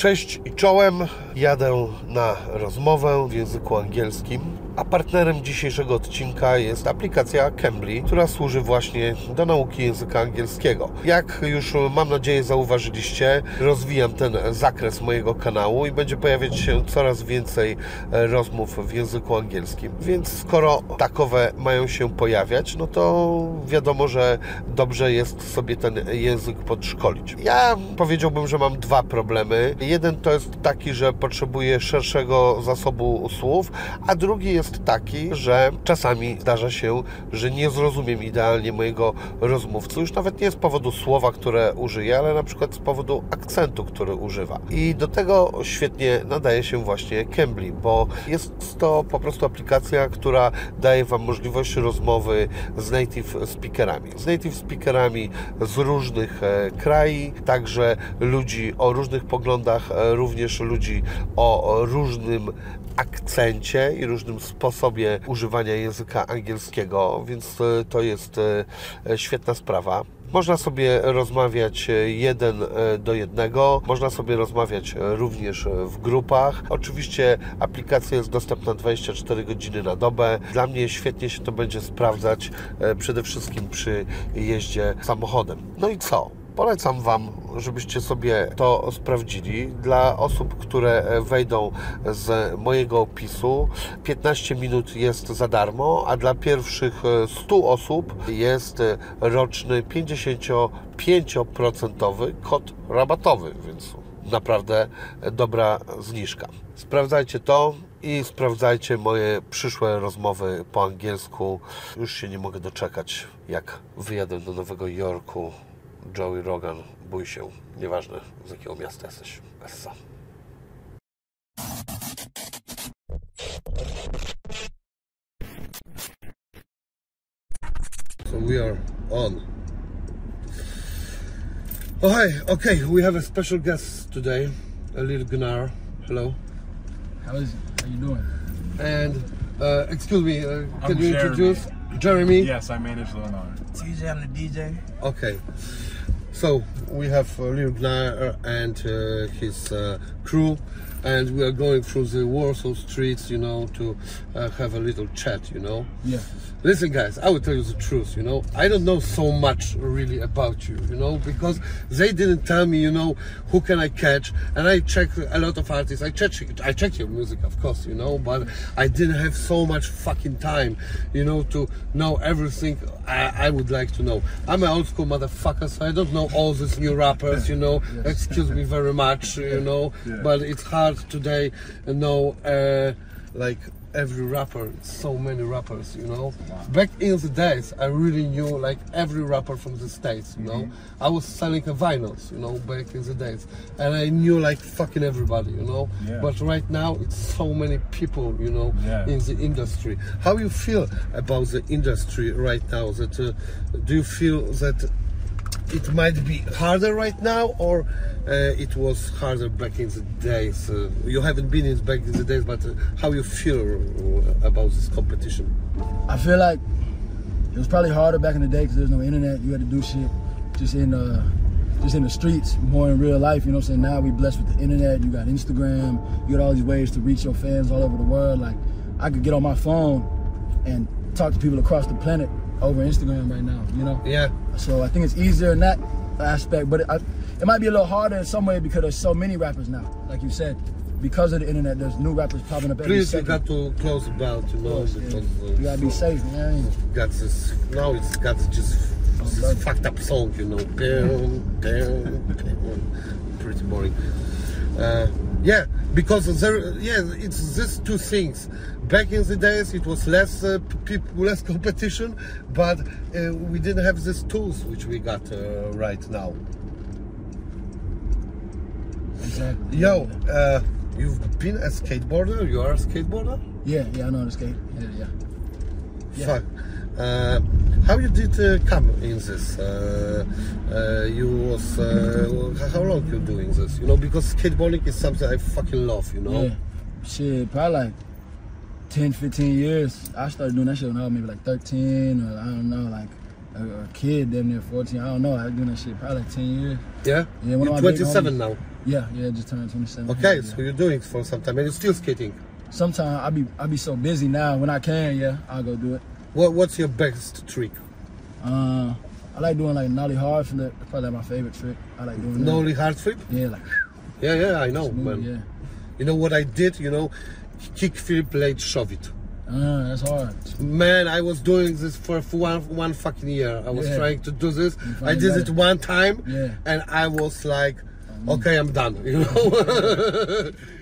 Cześć i czołem. Jadę na rozmowę w języku angielskim, a partnerem dzisiejszego odcinka jest aplikacja Cambly, która służy właśnie do nauki języka angielskiego. Jak już mam nadzieję zauważyliście, rozwijam ten zakres mojego kanału i będzie pojawiać się coraz więcej rozmów w języku angielskim. Więc skoro takowe mają się pojawiać, no to wiadomo, że dobrze jest sobie ten język podszkolić. Ja powiedziałbym, że mam dwa problemy. Jeden to jest taki, że potrzebuję szerszego zasobu słów, a drugi jest taki, że czasami zdarza się, że nie zrozumiem idealnie mojego rozmówcy, już nawet nie z powodu słowa, które użyję, ale na przykład z powodu akcentu, który używa. I do tego świetnie nadaje się właśnie Cambly, bo jest to po prostu aplikacja, która daje Wam możliwość rozmowy z native speakerami. Z native speakerami z różnych e, krajów, także ludzi o różnych poglądach, e, również ludzi o różnym akcencie i różnym sposobie używania języka angielskiego, więc e, to jest świetna sprawa. Można sobie rozmawiać jeden do jednego, można sobie rozmawiać również w grupach. Oczywiście aplikacja jest dostępna 24 godziny na dobę. Dla mnie świetnie się to będzie sprawdzać przede wszystkim przy jeździe samochodem. No i co? Polecam Wam, żebyście sobie to sprawdzili. Dla osób, które wejdą z mojego opisu, 15 minut jest za darmo, a dla pierwszych 100 osób jest roczny 55% kod rabatowy, więc naprawdę dobra zniżka. Sprawdzajcie to i sprawdzajcie moje przyszłe rozmowy po angielsku. Już się nie mogę doczekać, jak wyjadę do Nowego Jorku Joey Rogan, bój się, nieważne z jakiego miasta jesteś, Essa. So we are on. Oh hi, okay, we have a special guest today, a little Gnar. Hello. How is it? How you doing? And uh, excuse me, uh, can I'm you Jeremy. introduce Jeremy? Yes, I manage Lil Gnar. TJ, I'm the DJ. Okay. So we have uh, Lil Gnar and uh, his uh, crew, and we are going through the Warsaw streets, you know, to uh, have a little chat, you know. Yeah. Listen, guys, I will tell you the truth, you know. I don't know so much really about you, you know, because they didn't tell me, you know, who can I catch. And I checked a lot of artists. I checked, I checked your music, of course, you know, but I didn't have so much fucking time, you know, to know everything I, I would like to know. I'm an old school motherfucker, so I don't know all these new rappers, you know. Excuse me very much, you know, Yeah. but it's hard today, you know, uh, like every rapper, so many rappers, you know. Back in the days, I really knew like every rapper from the States, you know. Mm-hmm. I was selling a vinyls, you know, back in the days. And I knew like fucking everybody, you know. Yeah. But right now, it's so many people, you know, Yeah. in the industry. How you feel about the industry right now? That uh, Do you feel that it might be harder right now or uh, it was harder back in the days uh, you haven't been in back in the days but uh, how you feel uh, about this competition I feel like it was probably harder back in the day because there's no internet. You had to do shit just in uh, just in the streets, more in real life. You know what I'm saying? Now we blessed with the internet. You got Instagram. You got all these ways to reach your fans all over the world. Like I could get on my phone and talk to people across the planet over Instagram right now. You know? yeah So I think it's easier in that aspect, but it, I, it might be a little harder in some way because there's so many rappers now. Like you said, because of the internet, there's new rappers popping up every please you got to close the belt you know course, yeah. uh, You gotta be safe, man. got this now it's got just this fucked up song you know pretty boring uh, yeah because there yeah it's these two things back in the days it was less uh, people less competition but uh, we didn't have these tools which we got uh, right now Exactly. yo uh, you've been a skateboarder you are a skateboarder Yeah, yeah, I know the skate. Yeah, yeah. Yeah. Fuck. How you did uh, come in this? Uh, uh, you was uh, how long you doing this? You know, because skateboarding is something I fucking love. You know. Yeah. Shit, probably like 10, 15 years. I started doing that shit when I was maybe like 13 or I don't know, like a, a kid, damn near 14. I don't know. I've been doing that shit probably like 10 years. Yeah? Yeah, of You're 27 now. Yeah, yeah, just turned 27. Okay, Yeah. so you're doing it for some time and you're still skating. Sometimes I be I be so busy now. When I can, yeah, I'll go do it. What, what's your best trick? Uh, I like doing like nollie hard flip. That's probably like my favorite trick. I like doing. Nollie hard flip? Yeah, like Yeah, yeah, I know, smooth, man. yeah. You know what I did? You know, kick flip, late shove it. Uh, that's hard. Man, I was doing this for one one fucking year. I was Yeah. trying to do this. I did it it. one time, Yeah. And I was like, okay, I'm done. You know.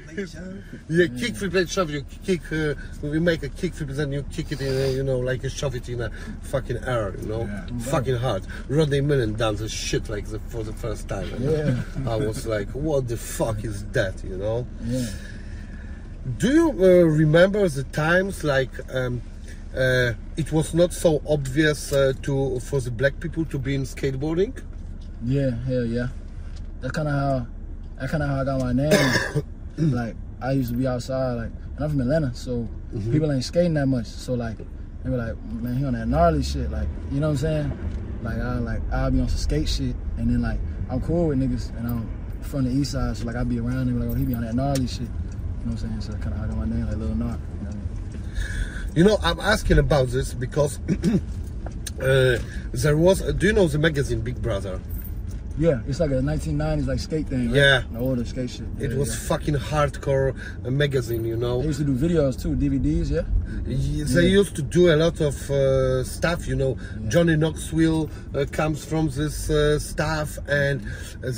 yeah, kick flip, late shove. You kick, uh, you make a kick flip, then you kick it in, uh, you know, like you shove it in a fucking air, you know, Yeah. fucking hard. Rodney Mullen done this shit like the, for the first time. and Yeah. I was like, what the fuck is that, you know? Yeah. Do you uh, remember the times like um, uh, it was not so obvious uh, to for the black people to be in skateboarding? Yeah, hell yeah. That's kind of how, that's kind of how I got my name. like I used to be outside, like, and I'm from Atlanta, so Mm-hmm. people ain't skating that much. So like, they were like, man, he on that gnarly shit, like, you know what I'm saying? Like I like I'll be on some skate shit, and then like I'm cool with niggas, and I'm from the east side, so like I be around them, like, oh, he be on that gnarly shit. You know what I'm saying? So I kind of I got my name, like Lil Gnar. You know I mean? You know, I'm asking about this because uh, there was. Do you know the magazine Big Brother? Yeah, it's like a 1990s like skate thing. Right? Yeah. the older skate shit. It Yeah, was yeah. fucking hardcore uh, magazine, you know. They used to do videos too, DVDs. Yeah. Y- They used to do a lot of uh, stuff, you know. Johnny Knoxville uh, comes from this uh, stuff, and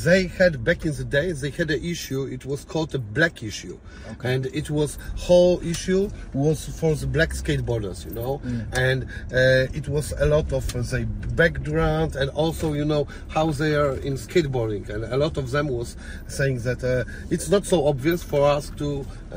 they had back in the day they had an issue. It was called a black issue, and it was whole issue was for the black skateboarders, you know. And uh, it was a lot of uh, the background and also, you know, how they are in skateboarding, and a lot of them was saying that uh, it's not so obvious for us to uh,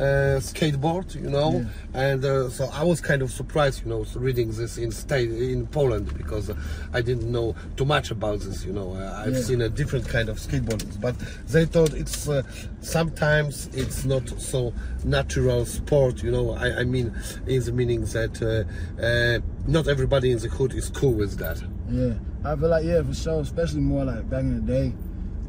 skateboard, you know. And uh, so I was kind of surprised, you know, reading this in state in Poland because uh, I didn't know too much about this. You know, uh, I've Yeah. seen a different kind of skateboarding, but they thought it's uh, sometimes it's not so natural sport. You know, I, I mean, in the meaning that uh, uh, not everybody in the hood is cool with that. Yeah, I feel like yeah, for sure. Especially more like back in the day.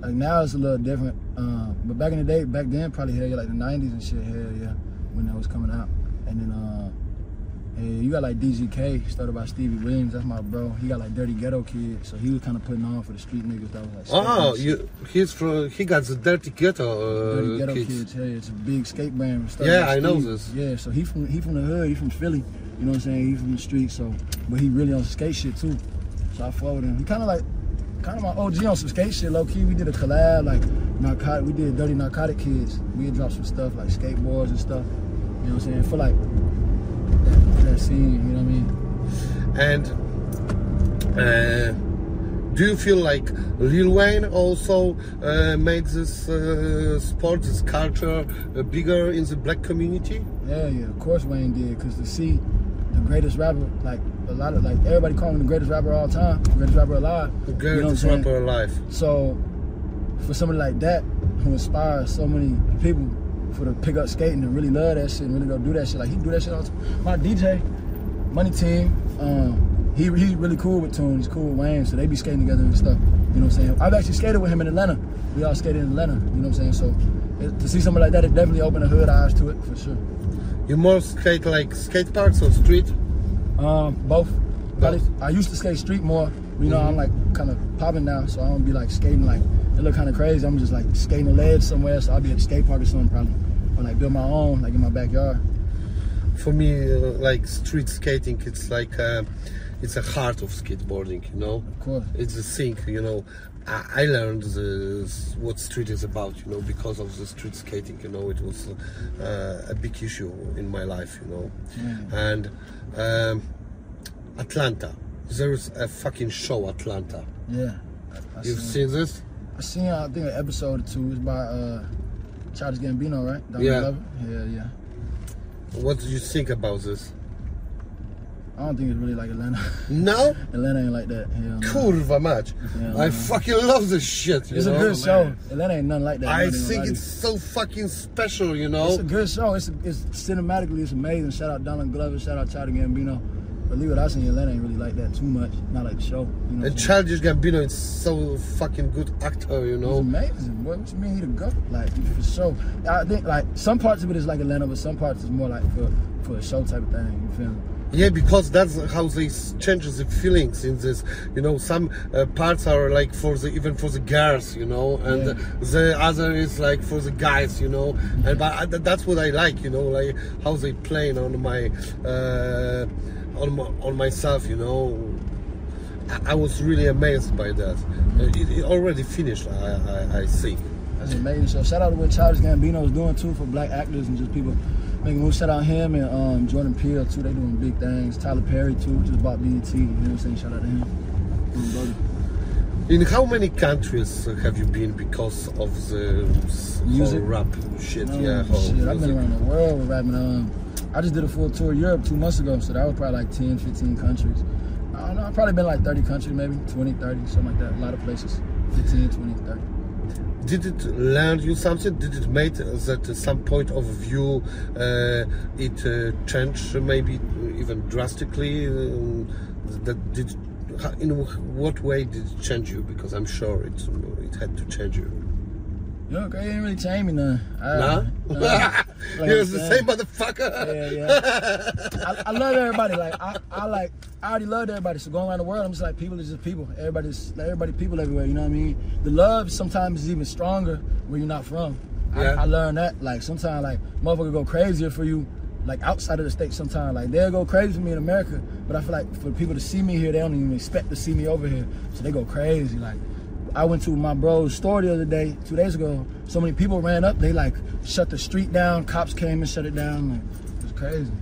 Like now it's a little different. Um, but back in the day, back then probably hell yeah, like the '90s and shit. Hell yeah, when that was coming out. And then uh, yeah, you got like DGK, started by Stevie Williams. That's my bro. He got like Dirty Ghetto Kid, so he was kind of putting on for the street niggas that was like. Oh, you, he's from he got the dirty ghetto, Dirty uh, Ghetto kids. Kids. Yeah, it's a big skate brand. started Yeah, I know this. Yeah, so he from he from the hood. He from Philly. You know what I'm saying? He from the street. So, but he really on skate shit too. So I followed him. He kind of like, kind of my OG on some skate shit. Low key, we did a collab like narcotic. We did Dirty Narcotic Kids. We had dropped some stuff like skateboards and stuff. You know what I'm saying? For like scene. You know what I mean? And uh, do you feel like Lil Wayne also uh, made this uh, sport, this culture uh, bigger in the black community? Yeah, yeah. Of course Wayne did, cause to see the greatest rapper, like a lot of like everybody call him the greatest rapper of all time, greatest rapper alive. The you know greatest rapper alive. So for somebody like that who inspires so many people for to pick up skating and really love that shit and really go do that shit, like he do that shit all the time. My DJ, Money Team, um, he he's really cool with Tune. He's cool with Wayne, so they be skating together and stuff. You know what I'm saying? I've actually skated with him in Atlanta. We all skated in Atlanta. You know what I'm saying? So it, to see somebody like that, it definitely opened the hood eyes to it for sure. You more skate like skate parks or street? Um, both. Probably, I used to skate street more. You know, I'm like kind of popping now, so I don't be like skating like it look kind of crazy. I'm just like skating a ledge somewhere, so I'll be at the skate park or something probably, or like build my own like in my backyard. For me, like street skating, it's like uh, it's a heart of skateboarding. You know, Of course. it's a thing. You know, I, learned the, what street is about. You know, because of the street skating. You know, it was uh, a big issue in my life. You know, and um, Atlanta. There's a fucking show, Atlanta. Yeah. I, You've seen, seen this? I seen I think an episode or two. It's by uh, Childish Gambino, right? Yeah. Glover? Yeah, yeah. What do you think about this? I don't think it's really like Atlanta. No? Atlanta ain't like that. Hell mać. Yeah, I fucking love this shit, you It's know? a good show. Atlanta ain't nothing like that. I think like it's so fucking special, you know? It's a good show. It's, it's cinematically, it's amazing. Shout out Donald Glover. Shout out Childish Gambino. Believe it, I seen Atlanta ain't really like that too much. Not like the show. You know what And? Childish Gambino is so fucking good actor, you know. amazing. Boy, what you mean he the goat? Like for sure. I think like some parts of it is like Atlanta, but some parts is more like for for a show type of thing. You feel me? Yeah, because that's how they changes the feelings in this. You know, some uh, parts are like for the even for the girls, you know, and Yeah. the other is like for the guys, you know. And but I, that's what I like, you know, like how they playing on my uh, on my, on myself, you know. I, I was really amazed by that. Uh, it, it already finished, I, I, I think. That's amazing. So shout out to what Childish Gambino is doing too for black actors and just people making moves. Shout out him and um, Jordan Peele too. They doing big things. Tyler Perry too, just bought BET. You know what I'm saying? Shout out to him. In how many countries have you been because of the Music? rap shit? Oh, yeah, shit. I've been around the world rapping. Um, I just did a full tour of Europe two months ago, so that was probably like 10, 15 countries. I don't know, I've probably been like 30 countries, maybe 20, 30, something like that. A lot of places. 15, 20, 30. Did it learn you something? Did it make that some point of view uh, it uh, changed maybe even drastically? Um, that did in what way did it change you? Because I'm sure it it had to change you. You know, girl, you ain't really changed me none. I, Nah, uh, like you're the same motherfucker. Yeah, yeah. I, I love everybody. Like I, I like I already loved everybody. So going around the world, I'm just like people is just people. Everybody's like, everybody people everywhere. You know what I mean? The love sometimes is even stronger where you're not from. Yeah. I, I learned that. Like sometimes like motherfucker go crazier for you. Like outside of the state, sometimes like they'll go crazy for me in America, but I feel like for people to see me here, they don't even expect to see me over here, so they go crazy. Like I went to my bro's store the other day, two days ago. So many people ran up, they like shut the street down. Cops came and shut it down. Like, it was crazy.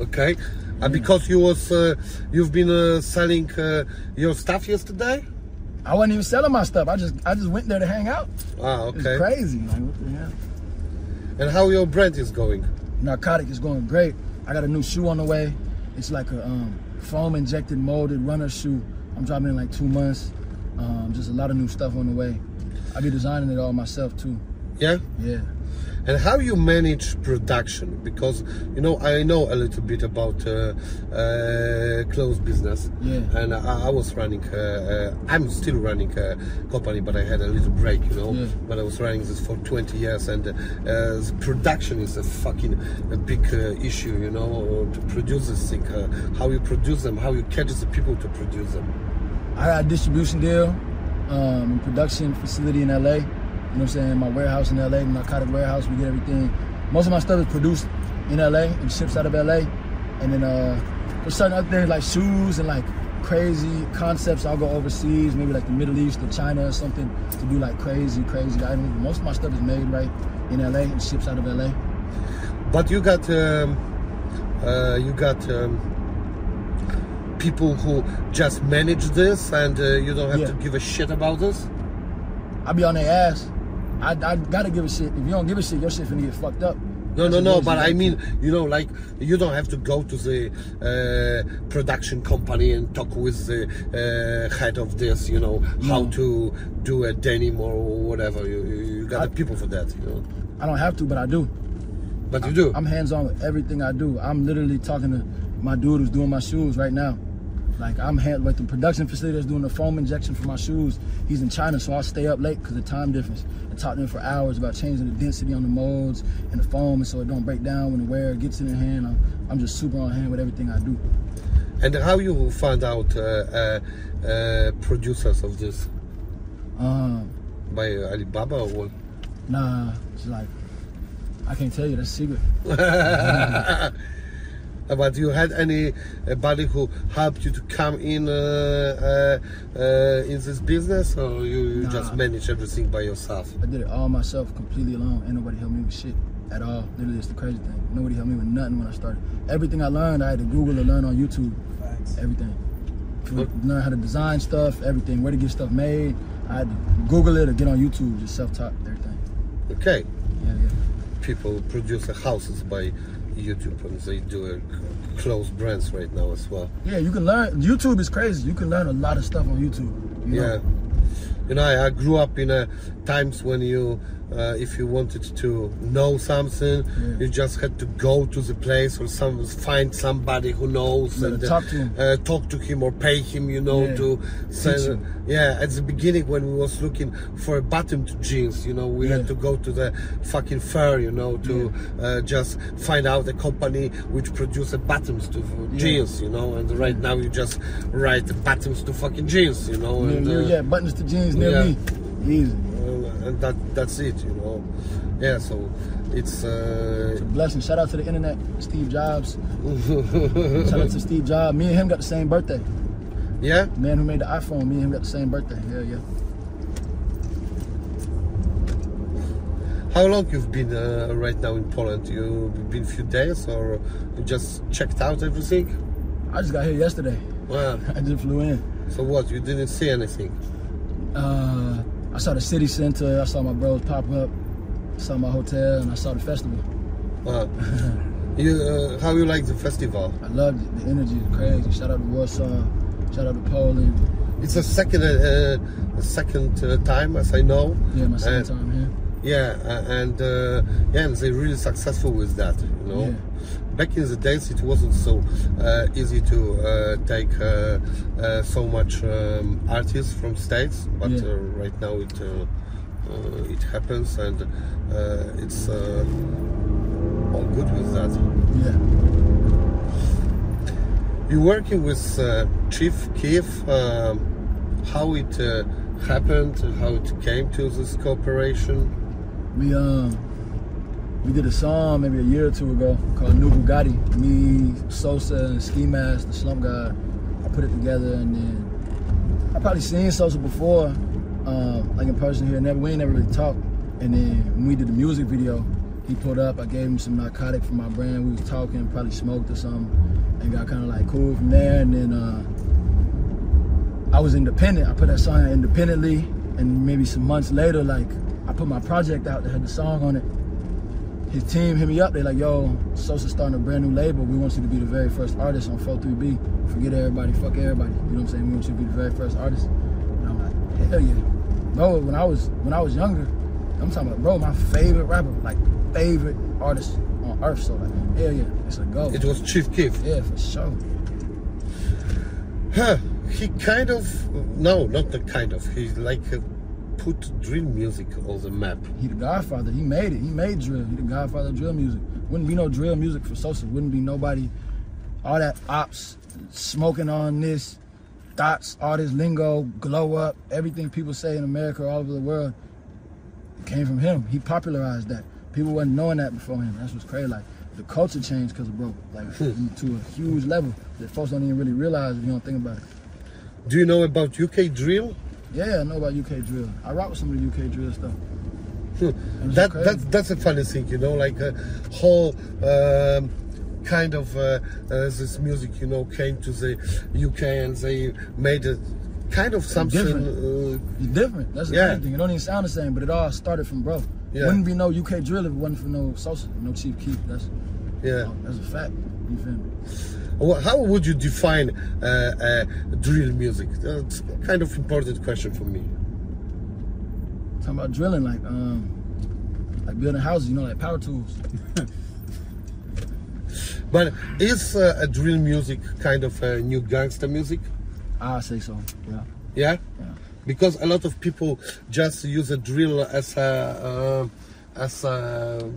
Okay, and because you was uh, you've been uh, selling uh, your stuff yesterday. I wasn't even selling my stuff. I just I just went there to hang out. Ah, It's okay. crazy. Like what the hell? And how your brand is going? Narcotic is going great. I got a new shoe on the way. It's like a um, foam injected molded runner shoe. I'm dropping in like two months. Um, just a lot of new stuff on the way. I be designing it all myself too. Yeah. Yeah. And how you manage production? Because you know I know a little bit about uh, uh, clothes business. Yeah. And I, I was running. Uh, uh, I'm still running a company, but I had a little break. You know. Yeah. But I was running this for 20 years, and uh, the production is a fucking a big uh, issue. You know, to produce this thing. Uh, how you produce them? How you catch the people to produce them? I got a distribution deal, um, production facility in LA. You know what I'm saying? My warehouse in LA, my narcotic warehouse. We get everything. Most of my stuff is produced in LA and ships out of LA. And then uh, for certain other things like shoes and like crazy concepts, I'll go overseas, maybe like the Middle East or China or something, to do like crazy, crazy items. Most of my stuff is made right in LA and ships out of LA. But you got um, uh, you got um, people who just manage this, and uh, you don't have Yeah. to give a shit about this. I be on their ass. I, I gotta give a shit. If you don't give a shit, your shit finna get fucked up. No, That's no, no. But I mean, you know, like you don't have to go to the uh, production company and talk with the uh, head of this. You know how to do a denim or whatever. You, you got I- the people for that. You know, I don't have to, but I do. but you do. I'm hands on with everything I do. I'm literally talking to my dude who's doing my shoes right now. Like I'm hand with the production facility that's doing the foam injection for my shoes. He's in China, so I'll stay up late because of time difference I talk to him for hours about changing the density on the molds and the foam, and so it don't break down when the wearer gets in their hand. I'm, I'm just super on hand with everything I do. and how you find out uh, uh, uh, producers of this Um, by Alibaba or what? nah, it's like I can't tell you. That's secret. But you had anybody who helped you to come in uh, uh, uh, in this business, or you, you just Nah. manage everything by yourself? I did it all myself, completely alone. Ain't nobody helped me with shit at all. Literally, it's the crazy thing. Nobody helped me with nothing when I started. Everything I learned, I had to Google or learn on YouTube. Thanks. Everything. Learn how to design stuff, everything, where to get stuff made. I had to Google it or get on YouTube, just self-taught everything. Okay, Yeah, yeah. people produce uh, houses by YouTube, and they do uh, clothes brands right now as well. Yeah, you can learn. YouTube is crazy. You can learn a lot of stuff on YouTube. you know? Yeah. You know, I, I grew up in a times when you, uh, if you wanted to know something, Yeah. you just had to go to the place or some find somebody who knows Yeah, and talk to him. uh, talk to him or pay him, you know, Yeah. to send. Yeah, at the beginning when we was looking for a button to jeans, you know, we had to go to the fucking fair, you know, to uh, just find out the company which produces buttons to jeans, you know, and right now you just write the buttons to fucking jeans, you know, Yeah, and, yeah, uh, yeah, buttons to jeans near me. Easy. uh, and that that's it, you know. Yeah, so it's uh, It's a blessing. Shout out to the internet, Steve Jobs. Shout out to Steve Jobs. Me and him got the same birthday. yeah. The man who made the iPhone, me and him got the same birthday. Yeah, yeah. How long you've been uh, right now in Poland? You've been a few days, or you just checked out everything? I just got here yesterday. Wow. I just flew in. so what? You didn't see anything? Uh, I saw the city center. I saw my bros pop up. I saw my hotel, and I saw the festival. Well, you uh, how you like the festival? I loved it. The energy is crazy. Shout out to Warsaw. Shout out to Poland. It's a second uh, a second uh, time, as I know. Yeah, my second And- time here. Yeah, uh, and uh, yeah, and they're really successful with that. You know, Yeah. Back in the days, it wasn't so uh, easy to uh, take uh, uh, so much um, artists from states, but Yeah. uh, right now it uh, uh, it happens, and uh, it's uh, all good with that. Yeah. You're working with uh, Chief. Um, how it uh, happened? How it came to this cooperation? We um we did a song maybe a year or two ago called New Bugatti. Me, Sosa, and Ski Mask, the Slump God. I put it together and then I probably seen Sosa before, um, like in person here. Never we ain't never really talked. And then when we did the music video, he pulled up. I gave him some narcotic from my brand. We was talking, probably smoked or something, and got kind of like cool from there. And then uh, I was independent. I put that song out independently, and maybe some months later, like I put my project out that had the song on it. His team hit me up. They like, yo, Sosa starting a brand new label. We want you to be the very first artist on 43B. Forget everybody, fuck everybody. You know what I'm saying? We want you to be the very first artist. And I'm like, hell yeah. Bro, when I was when I was younger, I'm talking about bro, my favorite rapper, like favorite artist on earth. So like, hell yeah, it's a go. It was Chief Keef. yeah, for sure. Huh. He kind of no, not the kind of. He's like uh, put drill music on the map. He the Godfather. He made it. He made drill. He the Godfather of drill music. Wouldn't be no drill music for Sosa. Wouldn't be nobody. All that ops, smoking on this, dots, all this lingo, glow up, everything people say in America, all over the world, came from him. He popularized that. People wasn't knowing that before him. That's what's crazy. Like the culture changed because of bro, like to a huge level that folks don't even really realize if you don't think about it. Do you know about UK drill? Yeah, I know about UK drill. I rock with some of the UK drill stuff. That crazy. that that's a funny thing, you know, like a whole um, kind of uh, uh, this music, you know, came to the UK and they made it kind of something. Uh, It's different. That's the Yeah. thing. It don't even sound the same, but it all started from bro. Yeah. Wouldn't be no UK drill if it wasn't for no Sosa, no Chief Keef. That's yeah. that's a fact. You feel me? How would you define uh, uh, drill music? That's kind of important question for me. Talking about drilling, like um, like building houses. You know, like power tools. But is uh, a drill music kind of a new gangster music? I say so. Yeah. Yeah? Yeah. Because a lot of people just use a drill as a uh, as a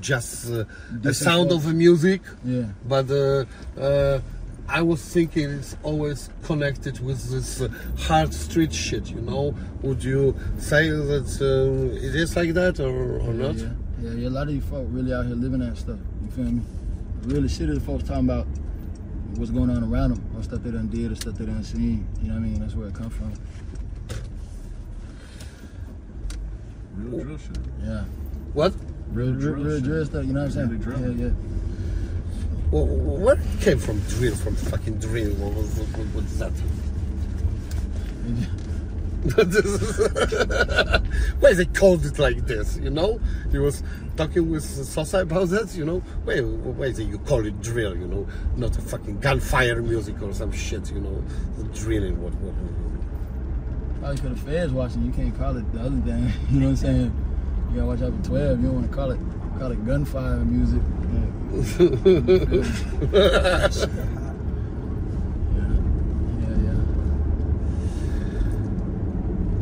just uh, a sound of a music. Yeah. But uh, uh, I was thinking it's always connected with this uh, hard street shit. You know? Would you say that uh, it is like that or, or not? Yeah, yeah, yeah. A lot of you folk really out here living that stuff. You feel me? Really shit of the folks talking about what's going on around them, or stuff they done did, or stuff they done seen. You know what I mean? That's where it comes from. Real drill shit. Yeah. What? Real, real, drill real shit. drill stuff. You know what I'm saying? drill. Yeah, yeah. Well, where it came from drill? From fucking drill? What, what, what, what's that? Why they called it like this? You know, he was talking with Sosa about that. You know, why why they you call it drill? You know, not a fucking gunfire music or some shit. You know, the drilling. What what? Probably for the feds watching, you can't call it the other thing. You know what I'm saying? You gotta watch out for 12. You don't want to call it call it gunfire music. Yeah. yeah, yeah.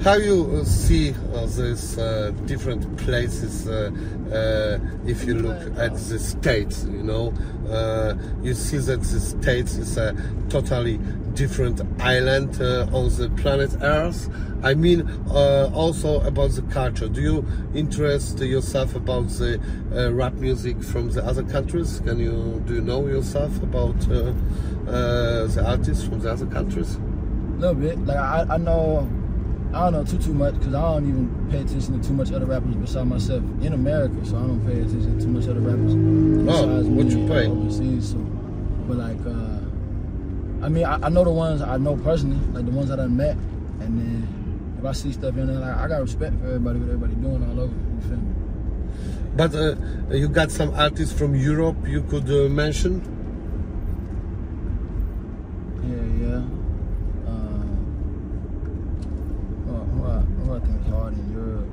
How you uh, see uh, these uh, different places uh, uh, if you look at the states? You know, uh, you see that the states is a totally different island uh, on the planet Earth. I mean, uh, also about the culture. Do you interest yourself about the uh, rap music from the other countries? Can you do you know yourself about uh, uh, the artists from the other countries? A little bit. Like I, I know, I don't know too too much because I don't even pay attention to too much other rappers besides myself in America. So I don't pay attention to too much other rappers besides what me you pay? overseas. So, but like, uh, I mean, I, I know the ones I know personally, like the ones that I met, and then if I see stuff in there, like I got respect for everybody, what everybody doing all over. You feel me? But uh, you got some artists from Europe you could uh, mention? Yeah, yeah. Um, who, I, who I think hard in Europe?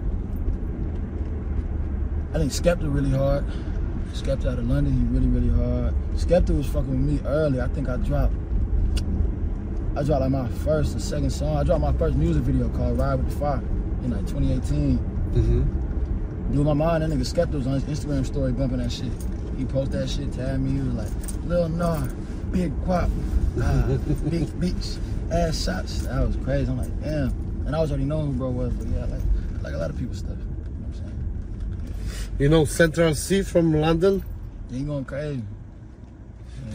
I think Skepta really hard. Skepta out of London, he really, really hard. Skepta was fucking with me early. I think I dropped. I dropped like my first or second song. I dropped my first music video called Ride with the Fire in like 2018. hmm Blew my mind. That nigga Skepta was on his Instagram story bumping that shit. He posted that shit, tagged me. He was like, Lil Gnar, Big Quap, uh, Big Beats, ass shots. That was crazy. I'm like, damn. And I was already knowing who bro was, but yeah, I like, I like a lot of people's stuff. You know what I'm saying? You know Central Cee from London? He going crazy.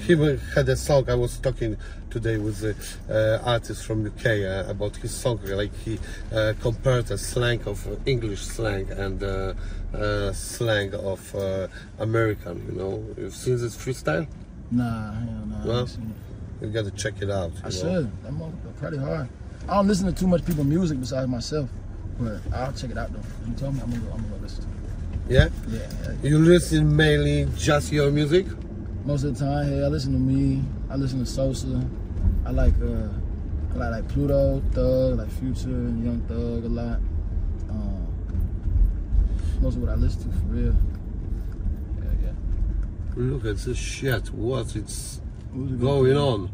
He had a song. I was talking today with the uh, artist from UK uh, about his song. Like he uh, compared the slang of English slang and uh, uh, slang of uh, American. You know, you've seen this freestyle? Nah, hell nah. I Well, ain't seen it. You got to check it out. I know. should. That motherfucker pretty hard. I don't listen to too much people music besides myself, but I'll check it out though. You tell me I'm gonna go, I'm gonna go listen to it. Yeah. Yeah, yeah. You listen mainly just your music. Most of the time, hey, I listen to me. I listen to Sosa. I like uh, I like like Pluto, Thug, like Future, and Young Thug a lot. Um, most of what I listen to for real. Yeah, yeah. Look at this shit. What it's Who's it going on?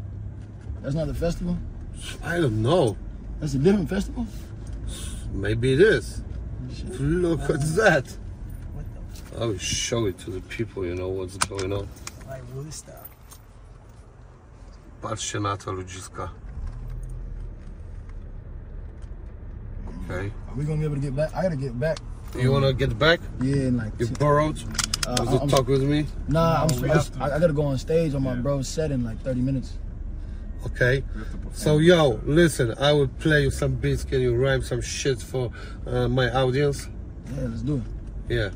That's not the festival. I don't know. That's a different festival. Maybe it is. Shit. Look at that. I will show it to the people, you know what's going on. like Woodstock? Patrzcie na to ludziska. Okay. Are we gonna be able to get back? I gotta get back. You wanna get back? Yeah, in like. You borrowed? uh, Was it I'm- talk with me? Nah, No, I'm, we I, to. I gotta go on stage on my Yeah. bro's set in like 30 minutes. Okay. We have to perform. So yo, listen, I will play you some beats. Can you rhyme some shit for uh, my audience? Yeah, let's do it. Yeah.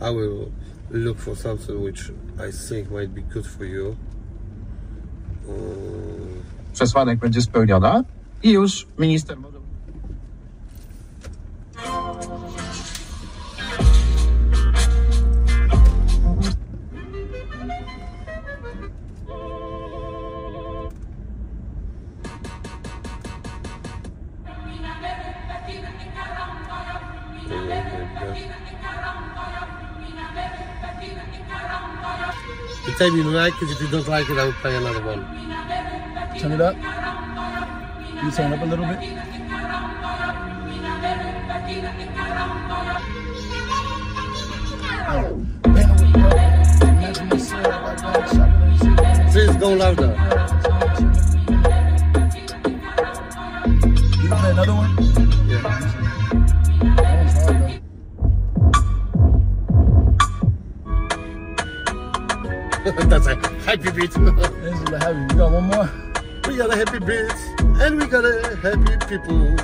I will look for something which I think might be good for you. Um, przesłanek będzie spełniona i już minister może... you you like it. If you don't like it, I will play another one. Turn it up. You turn it up a little bit. Oh. Man, I happy beat. This is the heavy. You got one more? we got a happy beat and we got a happy people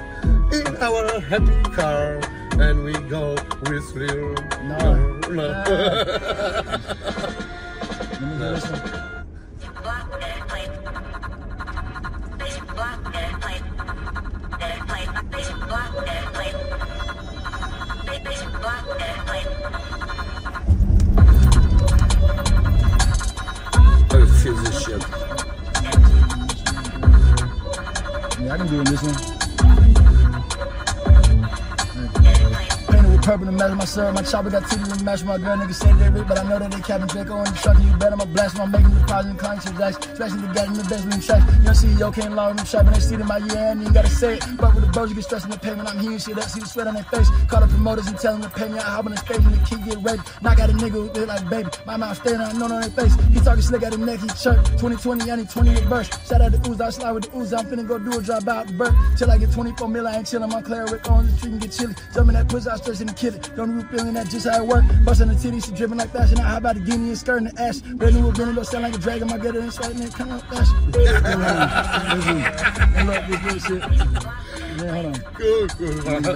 in our happy car and we go whistling. No. no. Let me hear this one. Yeah, I can do it this one. Purple to match my syrup. My chopper got titties to match my girl. Niggas say they rich, but I know that they capping Draco in the truck. You bet I'ma blast my making deposit and client transactions. Especially the guy in the basement trash. Young CEO can't lie them shopping. They see in my year and you gotta say it. But with the bros, you get stressed in the pavement. I'm hearing shit up, see the sweat on their face. Call the promoters and tell them to pay me. I hop on the stage and the kid get ready. Knock out a nigga who look like baby. My mouth staying on, none on their face. He talking slick at the neck, he chirp. 2020, I need 20 a verse. Shout out to Ooze, I slide with the Ooze. I'm finna go do a drop out the bird. Till I get 24 mil, I ain't chillin'. My Claire Rick on the street and get chilly. Jumping that pussy, I stretch it. Don't root feeling that just how it work. Bustin' the titties, she dripping like fashion. How about the guinea and skirt and the ash? Red new Benny, don't sound like a dragon. My gutter and sweat and it come out fashion. I love this shit. Yeah, hold on. Kurwa.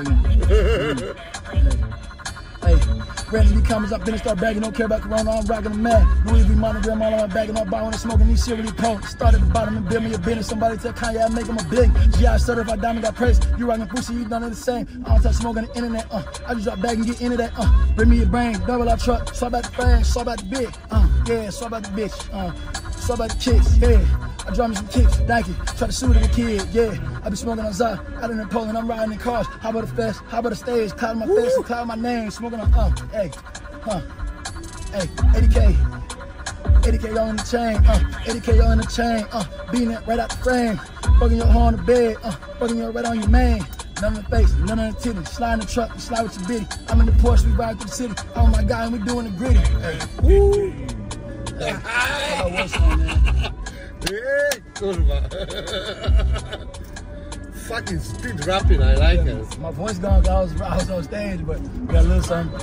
Hey, randomly comments up, then start bagging, don't care about Corona, I'm rocking the man. Louis V monogram all on my bag and I'm buying and smoking these shit really potent. Start at the bottom and build me a business. Somebody tell Kanye I make him a big. GI certified diamond got praised. You rocking pussy, you done it the same. I don't touch smoke on the internet, uh. I just drop back and get into that, uh. Bring me your brain, double our truck, swap out the fan, swap out the big, uh. Yeah, swap out the bitch, uh. Swap out the kicks, yeah. I drop me some kicks, Nike, try to shoot at the kid, yeah. I be smoking on Zod, out in the Poland, I'm riding in cars. How about the fest? How about the stage? Cloud my face and cloud my name, smoking on, uh, hey, huh, hey, 80K. 80k on the chain, uh, 80k on the chain, uh, beating it right out the frame, fucking your hoe on the bed, uh, fucking your right on your man. None of the face, none of the titties. Slide in the truck, slide with your bitty. I'm in the Porsche, we ride through the city. Oh my god, and we doing the gritty. Hey, woo. Hey, how about one song, man? Ej, kurwa. Fucking speed rapping, I like it. My voice gone I was, I was on stage, but got a little something.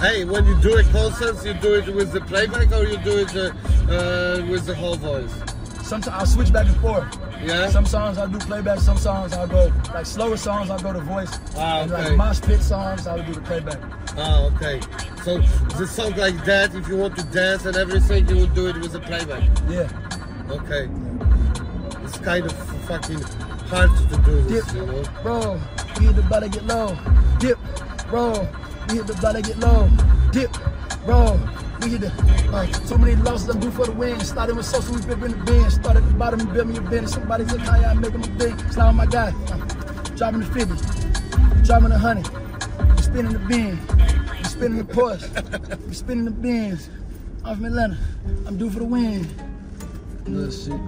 Hey, when you do a concert, you do it with the playback or you do it uh, uh, with the whole voice? Sometimes I'll switch back and forth. Yeah? Some songs I'll do playback, some songs I'll go, like slower songs I'll go to voice. Ah, and okay. like mosh pit songs, I'll do the playback. Ah, okay. So the song like that, if you want to dance and everything, you will do it with the playback. Yeah. Okay. It's kind of fucking hard to do this, Dip, you know? roll, we hit the body get low. Dip, bro, we hit the body get low. Dip, roll, we hit the. Uh, too many losses, I'm due for the win. Started with social, we been in the bin. Started at the bottom and built me a business. Somebody said, how I make them a big. Slide on my guy. Uh, dropping the 50, dropping the 100. We spinning the bin, we spinning the Porsche, we spinning the bins. I'm from Atlanta, I'm due for the win. Little shit.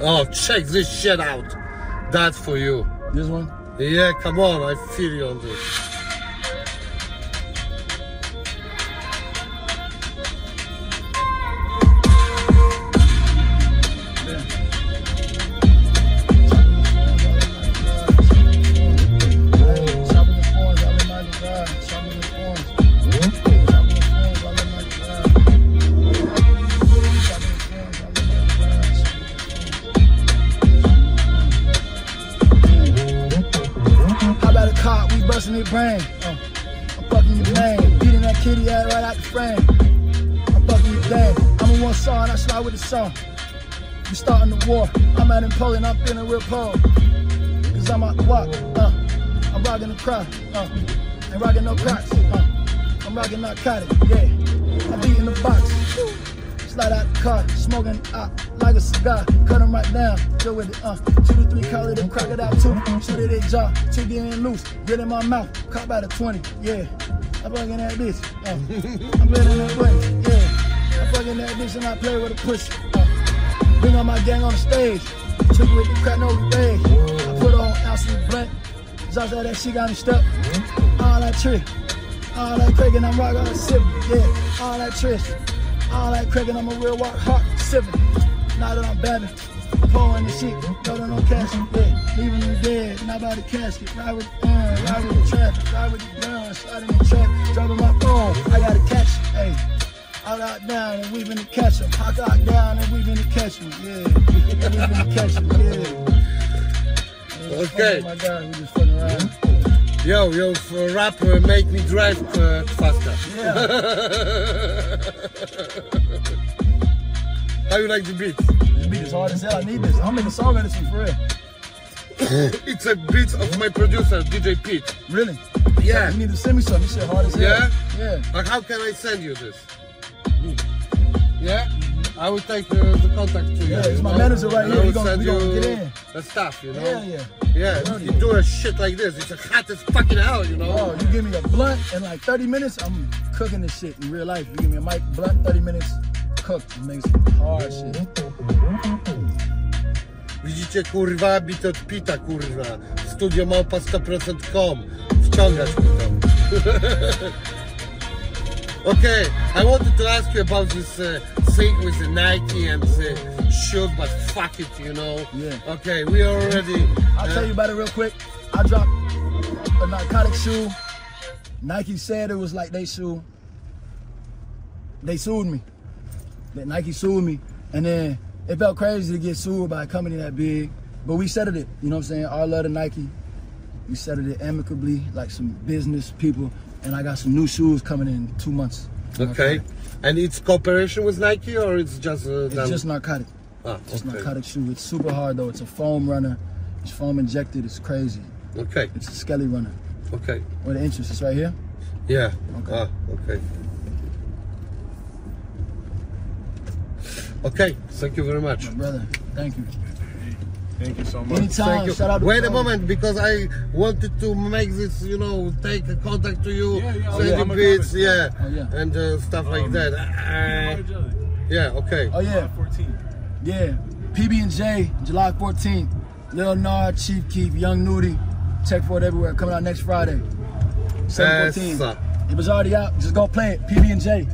Oh, check this shit out. That's for you. This one? Yeah, come on, I feel you on this. I'm out in feeling real cold. Cause I'm out the walk. Uh, I'm rocking the crowd. Uh, ain't rocking no crocs. Uh, I'm rocking narcotic. Yeah. I'm beating the box. Slide out the car, smoking out like a cigar. Cut 'em right down, chill with it. Uh, two to three, it a crocodile two. Shoot at their jaw, two getting loose. Get in my mouth, caught by the 20. Yeah, I'm fucking that bitch. Uh, I'm letting that button. Yeah, I'm fucking that bitch and I play with a pussy. Uh, bring all my gang on the stage. Trick with the put on ounce of blunt. Josh that shit got me stuck. All that trick. All that crack and I'm rocking on sipping. Yeah, all that trick. All that crack and I'm a real walk hard sipping. Now that I'm babbing. I'm pouring the shit, throw no casket, yeah. Leaving them dead, not by the casket. Ride with the gun, ride with the traffic, ride with the gun, slide in the trap, dropping my phone. I gotta catch it, hey. I got down and we been to catch 'em. I got down and we been to catch 'em, yeah. we been to catch 'em, yeah. Yeah, Okay. Oh my God, we just fucking around. Yo, yo, for rap uh, make me drive uh, faster. How you like the beat? This beat is hard as hell. I need this. I'm in the song one for real. It's a beat of my producer, DJ Pete. Really? Yeah. You need to send me something. This shit hard as hell. Yeah? Yeah. Like, how can I send you this? Yeah? I will take the, the contact to you. Yeah, it's my know? manager right And here. I We will gonna- we gonna you get in. and stuff, you know? Hell yeah. Yeah, Dirty. you do a shit like this. It's a hot as fucking hell, you know? Oh, you give me a blunt in like 30 minutes, I'm cooking this shit in real life. You give me a mic blunt, 30 minutes, cooked. You make some hard shit. Widzicie, kurwa, bit od pita, kurwa. Studio małpa 100%com. Wciągać mi tam. okay, I wanted to ask you about this uh, thing with the Nike and the shoe, but fuck it, you know? Yeah. Okay, we already... I'll uh, tell you about it real quick. I dropped a Gnarcotic shoe. Nike said it was like they shoe. They sued me. That Nike sued me. And then it felt crazy to get sued by a company that big. But we settled it. You know what I'm saying? All love to Nike. We settled it amicably, like some business people. And I got some new shoes coming in two months. Okay. And it's cooperation with Nike or it's just... Uh, It's just Gnarcotic. Ah, Just okay. Gnarcotic shoe. It's super hard though. It's a foam runner. It's foam injected. It's crazy. Okay, It's a skelly runner. okay. Where the entrance is right here. Yeah. Okay. Ah, okay. Okay, thank you very much. My brother, thank you. Thank you so much. Anytime. Thank you. Shout out to Wait a moment, because I wanted to make this, you know, take a contact to you, Yeah, yeah, send yeah. you beats, yeah, Oh, yeah. and uh, stuff like Um, that. Uh, yeah, okay. Oh yeah, 14. yeah. PB and J, July 14th. Lil Gnar, Chief Keef, Young Nudy, Tech Ford everywhere. Coming out next Friday. 714. Essa. It was already out. Just go play it. PB and J.